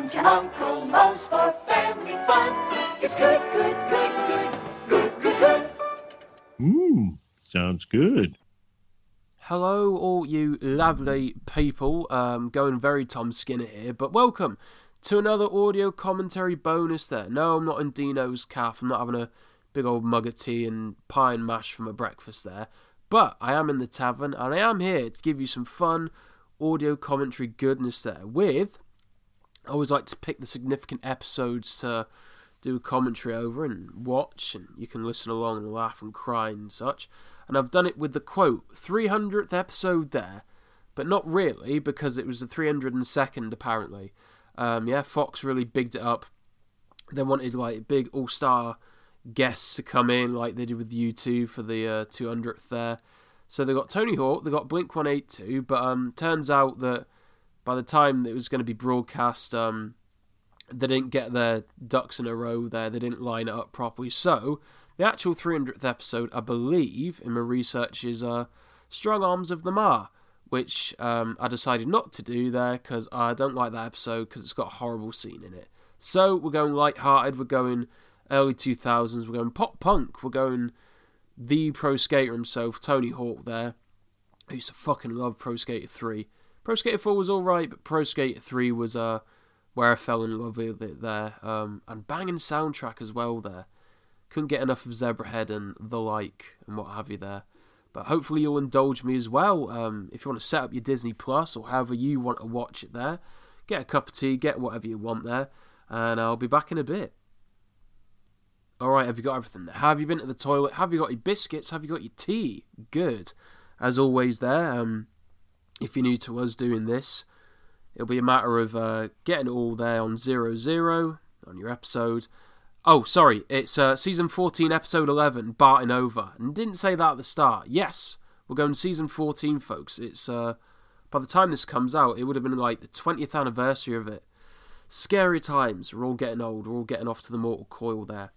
Come to Uncle Moe's for family fun. It's good, good, good, good, good, good, good. Ooh, sounds good. Hello, all you lovely people. Um, going very Tom Skinner here, but welcome to another audio commentary bonus. There, no, I'm not in Dino's calf. I'm not having a big old mug of tea and pie and mash for my breakfast there, but I am in the tavern and I am here to give you some fun audio commentary goodness there. With, I always like to pick the significant episodes to do commentary over and watch, and you can listen along and laugh and cry and such and I've done it with the quote 300th episode there, but not really because it was the 302nd apparently. Um, yeah, Fox really bigged it up. They wanted like big all star guests to come in like they did with U2 for the uh, 200th there. So they got Tony Hawk, they got Blink 182, but um, turns out that by the time it was going to be broadcast, um, they didn't get their ducks in a row there. They didn't line it up properly. So the actual 300th episode, I believe, in my research, is uh, Strong Arms of the Ma, which um, I decided not to do there because I don't like that episode because it's got a horrible scene in it. So we're going light-hearted, we're going early 2000s, we're going pop punk, we're going the pro skater himself, Tony Hawk there. I used to fucking love Pro Skater 3. Pro Skater 4 was alright, but Pro Skate 3 was uh, where I fell in love with it there. Um, and banging soundtrack as well there couldn't get enough of Zebrahead and the like and what have you there. But hopefully you'll indulge me as well. Um, if you want to set up your Disney Plus or however you want to watch it there, get a cup of tea, get whatever you want there, and I'll be back in a bit. Alright, have you got everything there? Have you been to the toilet? Have you got your biscuits? Have you got your tea? Good. As always, there, um, if you're new to us doing this, it'll be a matter of uh, getting it all there on zero zero on your episode Oh, sorry, it's uh, season 14, episode 11, Barting Over. And didn't say that at the start. Yes, we're going season 14, folks. It's, uh, by the time this comes out, it would have been like the 20th anniversary of it. Scary times. We're all getting old. We're all getting off to the mortal coil there.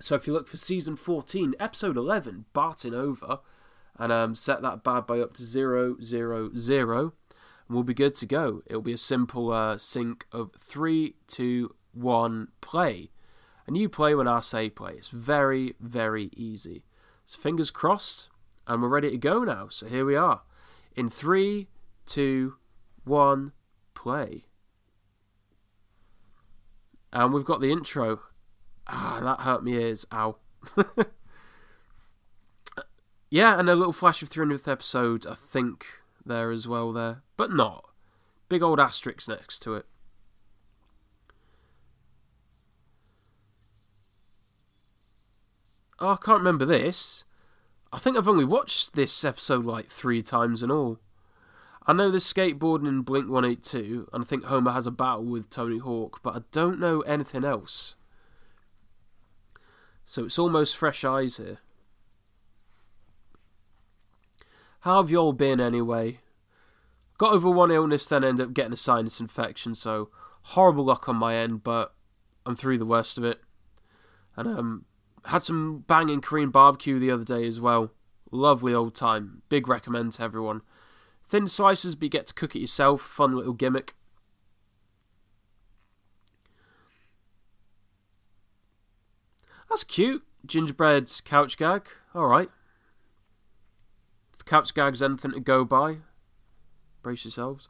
So if you look for season 14, episode 11, Barting Over, and um, set that bad boy up to 000, and we'll be good to go. It'll be a simple uh, sync of 3, 2, 1, play and you play when I say play. It's very, very easy. So fingers crossed, and we're ready to go now. So here we are. In three, two, one, play. And we've got the intro. Ah, that hurt me ears. Ow. yeah, and a little flash of 300th episode, I think, there as well, there. But not. Big old asterisk next to it. Oh, I can't remember this. I think I've only watched this episode like three times in all. I know there's skateboarding in Blink 182, and I think Homer has a battle with Tony Hawk, but I don't know anything else. So it's almost fresh eyes here. How have you all been anyway? Got over one illness, then ended up getting a sinus infection, so horrible luck on my end, but I'm through the worst of it. And um, had some banging Korean barbecue the other day as well. Lovely old time. Big recommend to everyone. Thin slices, but you get to cook it yourself. Fun little gimmick. That's cute. Gingerbread couch gag. Alright. Couch gag's anything to go by, brace yourselves.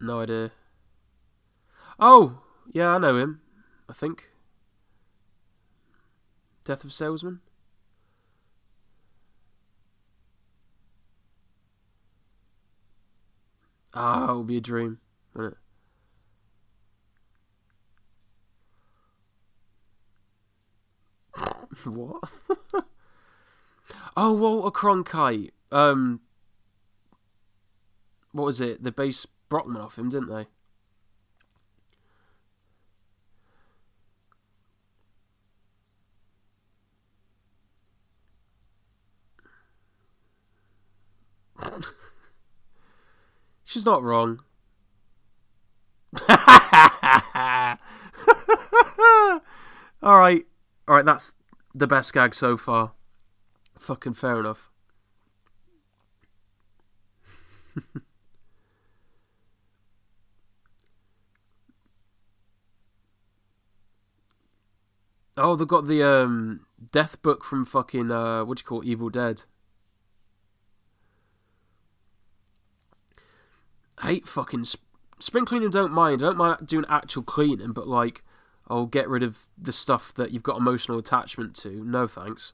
No idea. Oh, yeah, I know him. I think. Death of Salesman. Ah, it'll be a dream, won't it? what? oh, Walter Cronkite. Um, what was it? The bass Brockman off him, didn't they? She's not wrong. All right. Alright, that's the best gag so far. Fucking fair enough. oh, they've got the um, death book from fucking uh, what do you call it? Evil Dead. Hate fucking sp- spring cleaning. Don't mind. I don't mind doing actual cleaning, but like, I'll get rid of the stuff that you've got emotional attachment to. No thanks.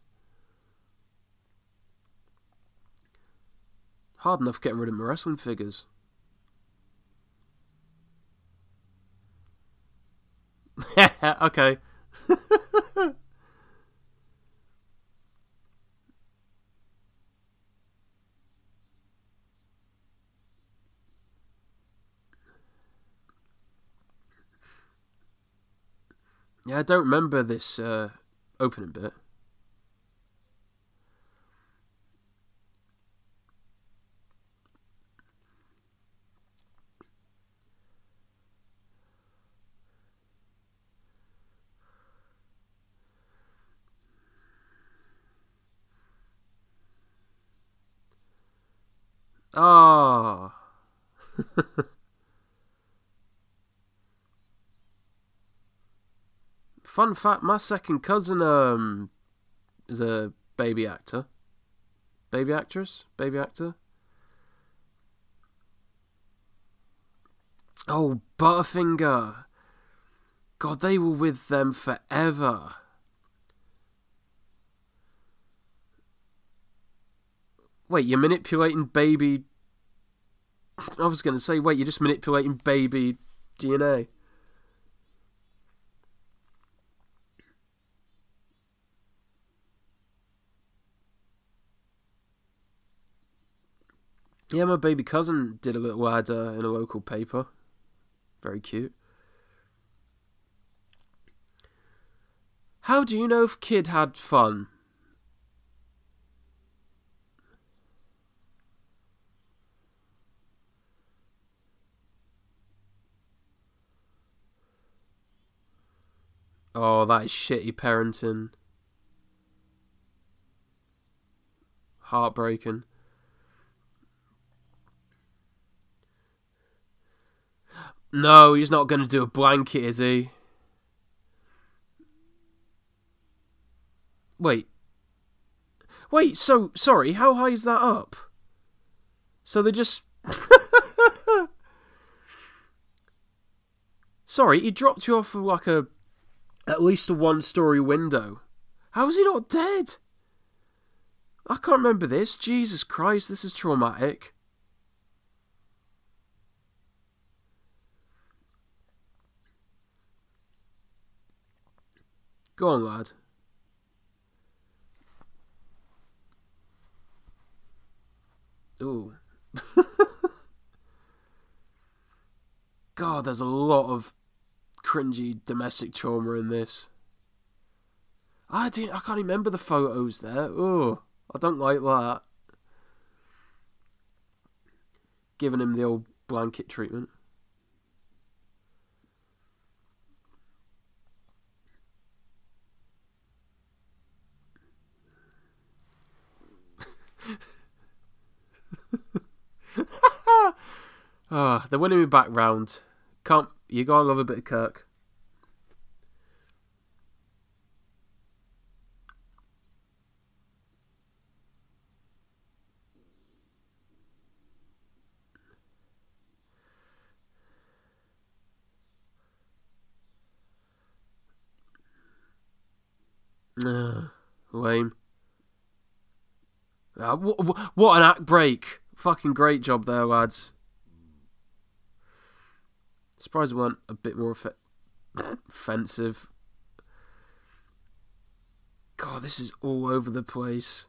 Hard enough getting rid of my wrestling figures. okay. yeah, I don't remember this uh, opening bit. Ah. Fun fact: my second cousin um is a baby actor, baby actress, baby actor. Oh, Butterfinger. God, they were with them forever. Wait, you're manipulating baby. I was going to say, wait, you're just manipulating baby DNA. Yeah, my baby cousin did a little ad uh, in a local paper. Very cute. How do you know if kid had fun? Oh, that is shitty parenting. Heartbreaking. No, he's not going to do a blanket, is he? Wait. Wait, so, sorry, how high is that up? So they just. sorry, he dropped you off of like a. At least a one story window. How is he not dead? I can't remember this. Jesus Christ, this is traumatic. Go on, lad. Ooh. God, there's a lot of cringy domestic trauma in this. I didn't. I can't remember the photos there. Oh, I don't like that. Giving him the old blanket treatment. Ah, oh, they're winning me back round. Can't you gotta love a bit of Kirk. Uh, lame. Uh, wh- what an act break! Fucking great job there, lads. Surprised we weren't a bit more offensive. God, this is all over the place.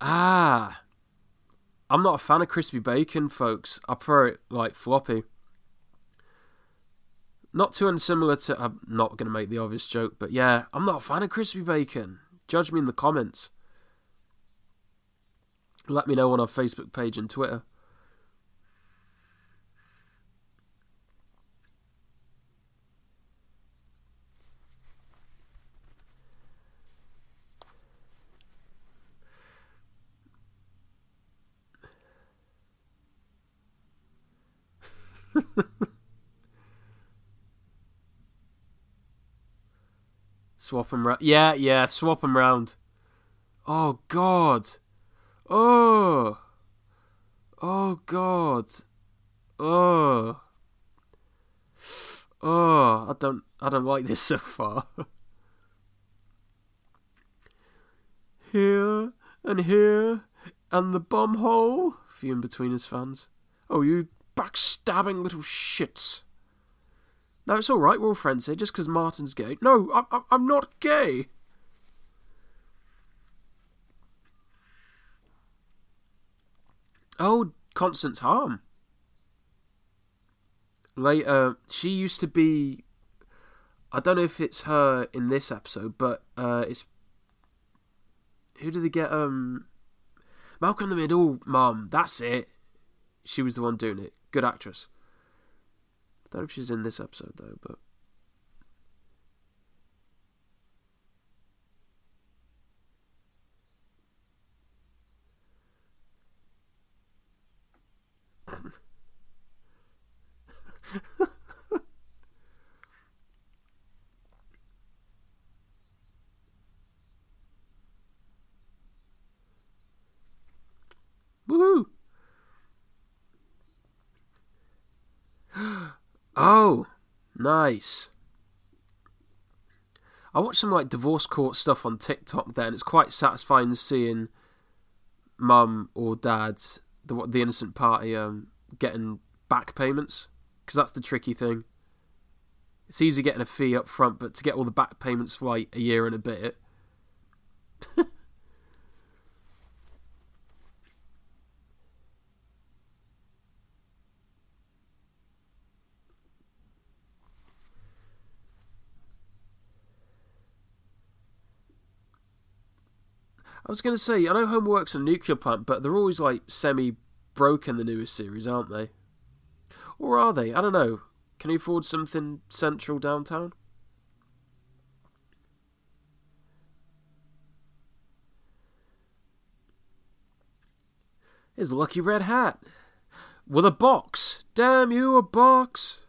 Ah. I'm not a fan of crispy bacon, folks. I prefer it like floppy. Not too unsimilar to. I'm not going to make the obvious joke, but yeah, I'm not a fan of crispy bacon. Judge me in the comments. Let me know on our Facebook page and Twitter. Swap them round. Yeah, yeah, swap them round. Oh God. Oh. Oh God. Oh. Oh, I don't, I don't like this so far. here and here and the bum hole. Few between his fans. Oh, you backstabbing little shits. No, it's all right. We're all friends here. Just because Martin's gay. No, I, I, I'm not gay. Oh, Constance Harm. Later, she used to be. I don't know if it's her in this episode, but uh, it's. Who did they get? Um, Malcolm in the Middle, Mum. That's it. She was the one doing it. Good actress. I don't know if she's in this episode though, but. Oh, nice. I watched some like divorce court stuff on TikTok Then it's quite satisfying seeing mum or dad, the the innocent party, um, getting back payments because that's the tricky thing. It's easy getting a fee up front, but to get all the back payments for like a year and a bit. I was going to say, I know Homer works a nuclear plant, but they're always like semi broken, the newest series, aren't they? Or are they? I don't know. Can you afford something central downtown? His lucky red hat. With a box. Damn you, a box.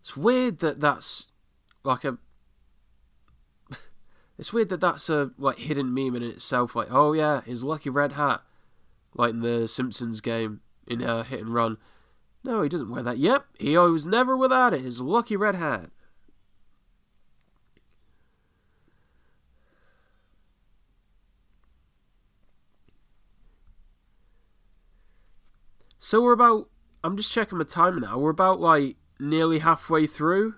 It's weird that that's like a. It's weird that that's a like hidden meme in itself. Like, oh yeah, his lucky red hat, like in the Simpsons game in uh, Hit and Run. No, he doesn't wear that. Yep, he was never without it. His lucky red hat. So we're about. I'm just checking my time now. We're about like nearly halfway through.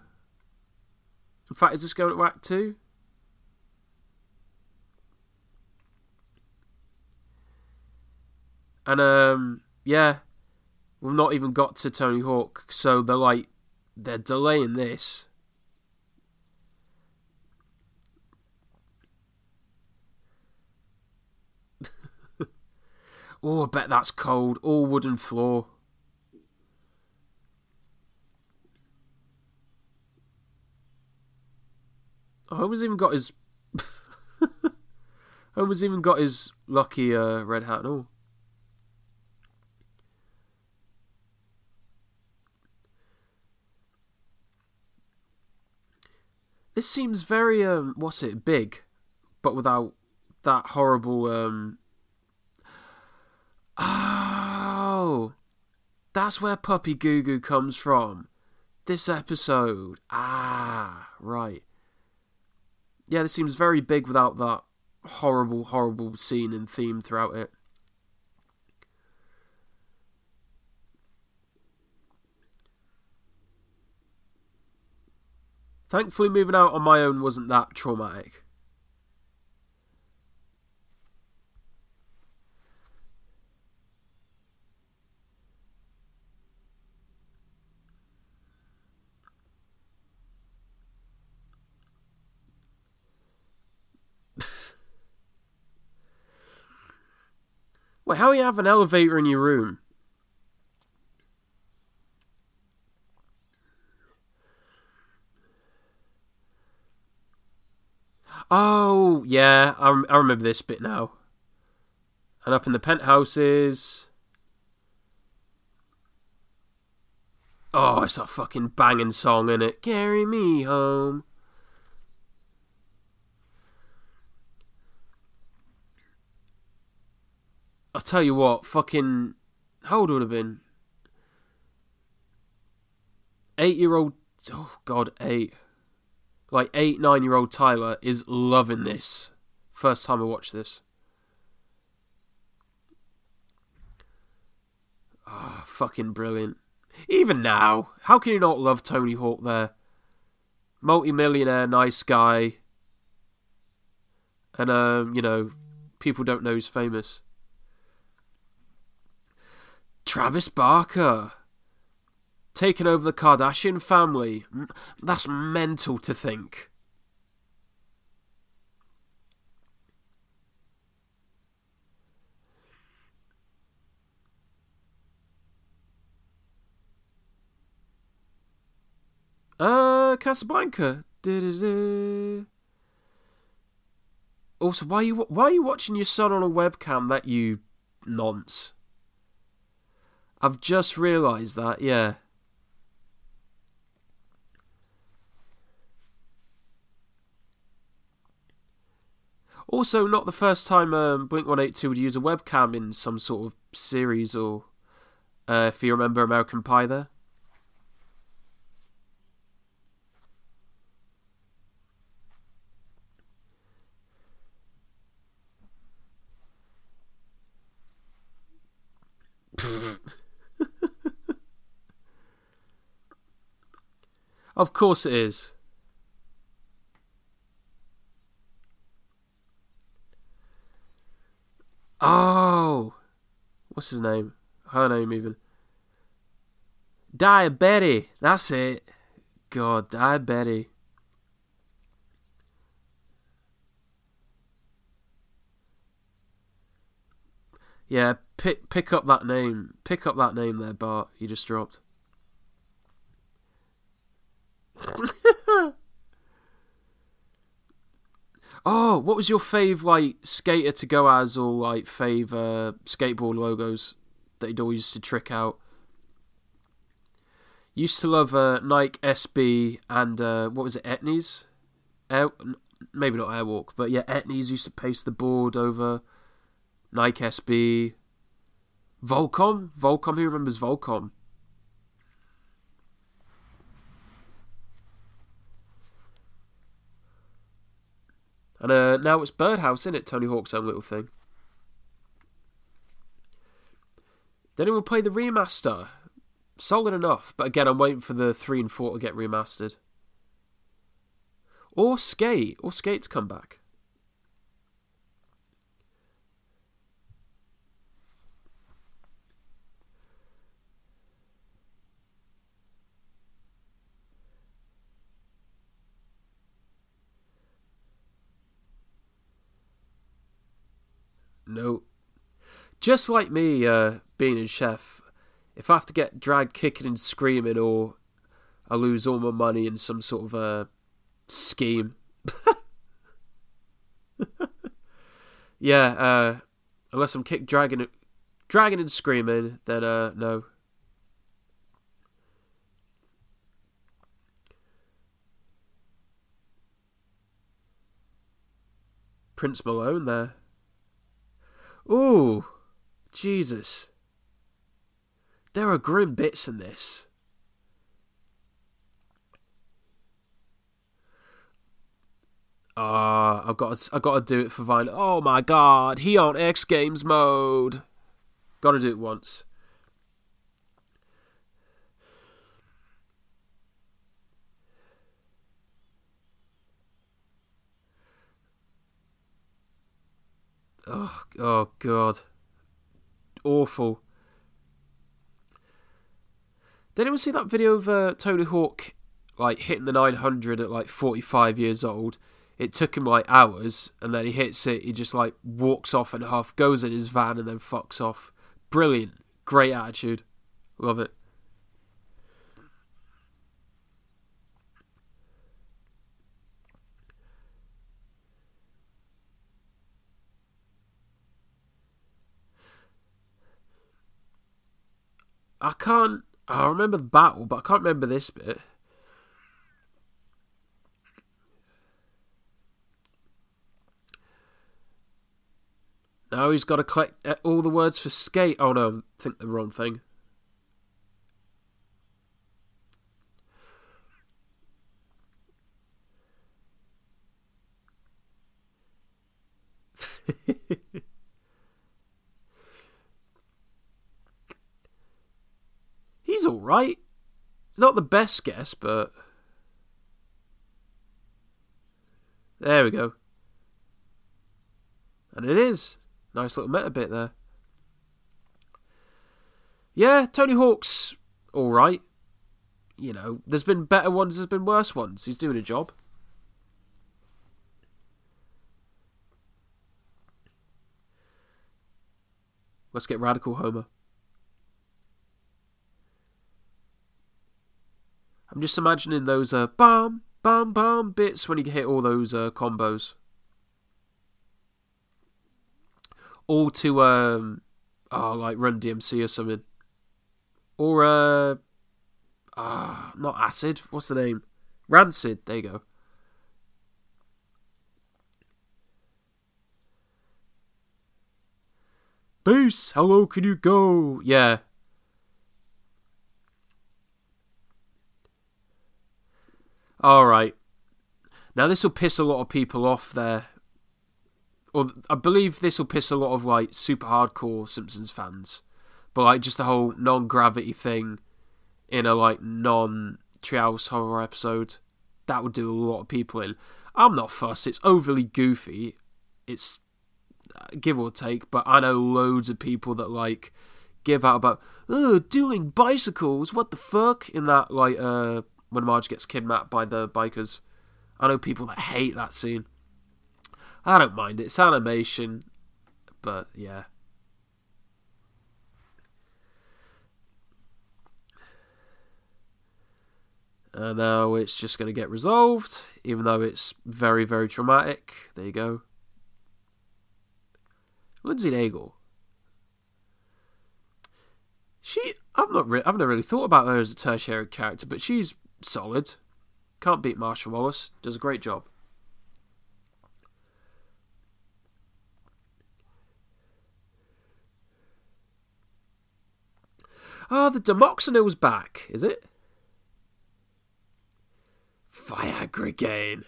In fact, is this going to Act 2? And, um, yeah, we've not even got to Tony Hawk, so they're like, they're delaying this. oh, I bet that's cold. All wooden floor. Homer's even got his. Homer's even got his lucky uh, red hat and all. This seems very um, what's it big, but without that horrible um. Oh, that's where Puppy Goo Goo comes from. This episode. Ah, right yeah, this seems very big without that horrible, horrible scene and theme throughout it. Thankfully, moving out on my own wasn't that traumatic. Wait, how you have an elevator in your room? Oh, yeah, I, I remember this bit now. And up in the penthouses. Oh, it's a fucking banging song, is it? Carry me home. I'll tell you what, fucking. How old would have been? Eight year old. Oh, God, eight. Like, eight, nine year old Tyler is loving this. First time I watched this. Ah, oh, fucking brilliant. Even now, how can you not love Tony Hawk there? Multi-millionaire, nice guy. And, um, you know, people don't know he's famous. Travis Barker. Taking over the Kardashian family. That's mental to think. Uh, Casablanca. Also, why are you why are you watching your son on a webcam? That you nonce. I've just realised that. Yeah. Also, not the first time um, Blink 182 would use a webcam in some sort of series, or uh, if you remember American Pie there. Of course it is. Oh, what's his name? Her name even. Diabetes. That's it. God, diabetes. Yeah, pick pick up that name. Pick up that name there, Bart. You just dropped. Oh, what was your fave like skater to go as or like fave uh, skateboard logos that he'd always used to trick out? Used to love uh, Nike SB and uh, what was it, Etnies? Air, maybe not Airwalk, but yeah, Etnies used to paste the board over Nike SB. Volcom? Volcom, who remembers Volcom? And uh, now it's Birdhouse, in it? Tony Hawk's own little thing. Then it will play the remaster. Solid enough, but again, I'm waiting for the 3 and 4 to get remastered. Or Skate, or Skate to come back. No. Just like me uh, being a chef, if I have to get dragged kicking and screaming or I lose all my money in some sort of a scheme. yeah, uh, unless I'm kick dragging, dragging and screaming, then uh, no. Prince Malone there. Ooh, Jesus. There are grim bits in this. Ah, uh, I've got to, I've got to do it for Violet. Oh my god, he on X Games mode. Got to do it once. Oh, oh god. Awful. Did anyone see that video of uh, Tony Hawk like hitting the 900 at like 45 years old? It took him like hours, and then he hits it. He just like walks off and half, goes in his van, and then fucks off. Brilliant, great attitude, love it. I can't. I remember the battle, but I can't remember this bit. Now he's got to collect uh, all the words for skate. Oh no, I think the wrong thing. He's all right. Not the best guess, but there we go. And it is nice little meta bit there. Yeah, Tony Hawk's all right. You know, there's been better ones, there's been worse ones. He's doing a job. Let's get radical, Homer. I'm just imagining those uh, bam, bam bits when you hit all those uh, combos. All to um, oh, like Run DMC or something, or uh, ah, not acid. What's the name? Rancid. There you go. Base, how low can you go? Yeah, All right. Now this will piss a lot of people off there. Or I believe this will piss a lot of like super hardcore Simpsons fans. But like just the whole non-gravity thing in a like non-Treehouse horror episode, that would do a lot of people in. I'm not fussed. It's overly goofy. It's uh, give or take, but I know loads of people that like give out about oh dueling bicycles. What the fuck in that like uh when Marge gets kidnapped by the bikers. I know people that hate that scene. I don't mind it. It's animation, but yeah. And now it's just going to get resolved, even though it's very, very traumatic. There you go. Lindsay Naegle. She, I've not, re- I've never really thought about her as a tertiary character, but she's solid. Can't beat Marcia Wallace. Does a great job. Ah, oh, the Demoxenil's back, is it? Viagra again.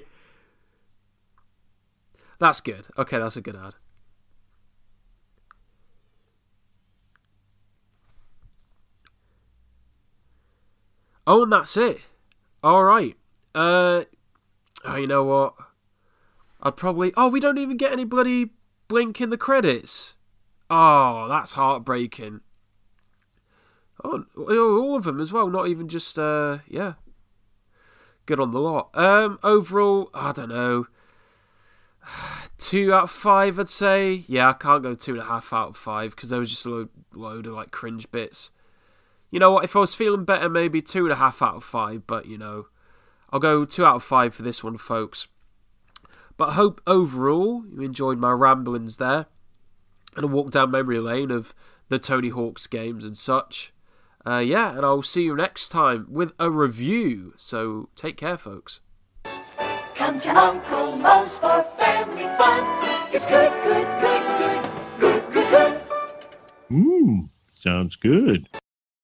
That's good. Okay, that's a good ad. Oh, and that's it. All right. Uh, oh, you know what? I'd probably. Oh, we don't even get any bloody blink in the credits. Oh, that's heartbreaking. Oh, all of them as well. Not even just. Uh, yeah. Good on the lot. Um, overall, I don't know two out of five, I'd say. Yeah, I can't go two and a half out of five because there was just a load, load of like cringe bits. You know what? If I was feeling better, maybe two and a half out of five. But you know, I'll go two out of five for this one, folks. But I hope overall you enjoyed my ramblings there and a walk down memory lane of the Tony Hawk's games and such. Uh, yeah, and I'll see you next time with a review. So take care, folks. Come to Uncle Moe's for family fun. It's good, good, good, good, good, good, good. Mmm, sounds good.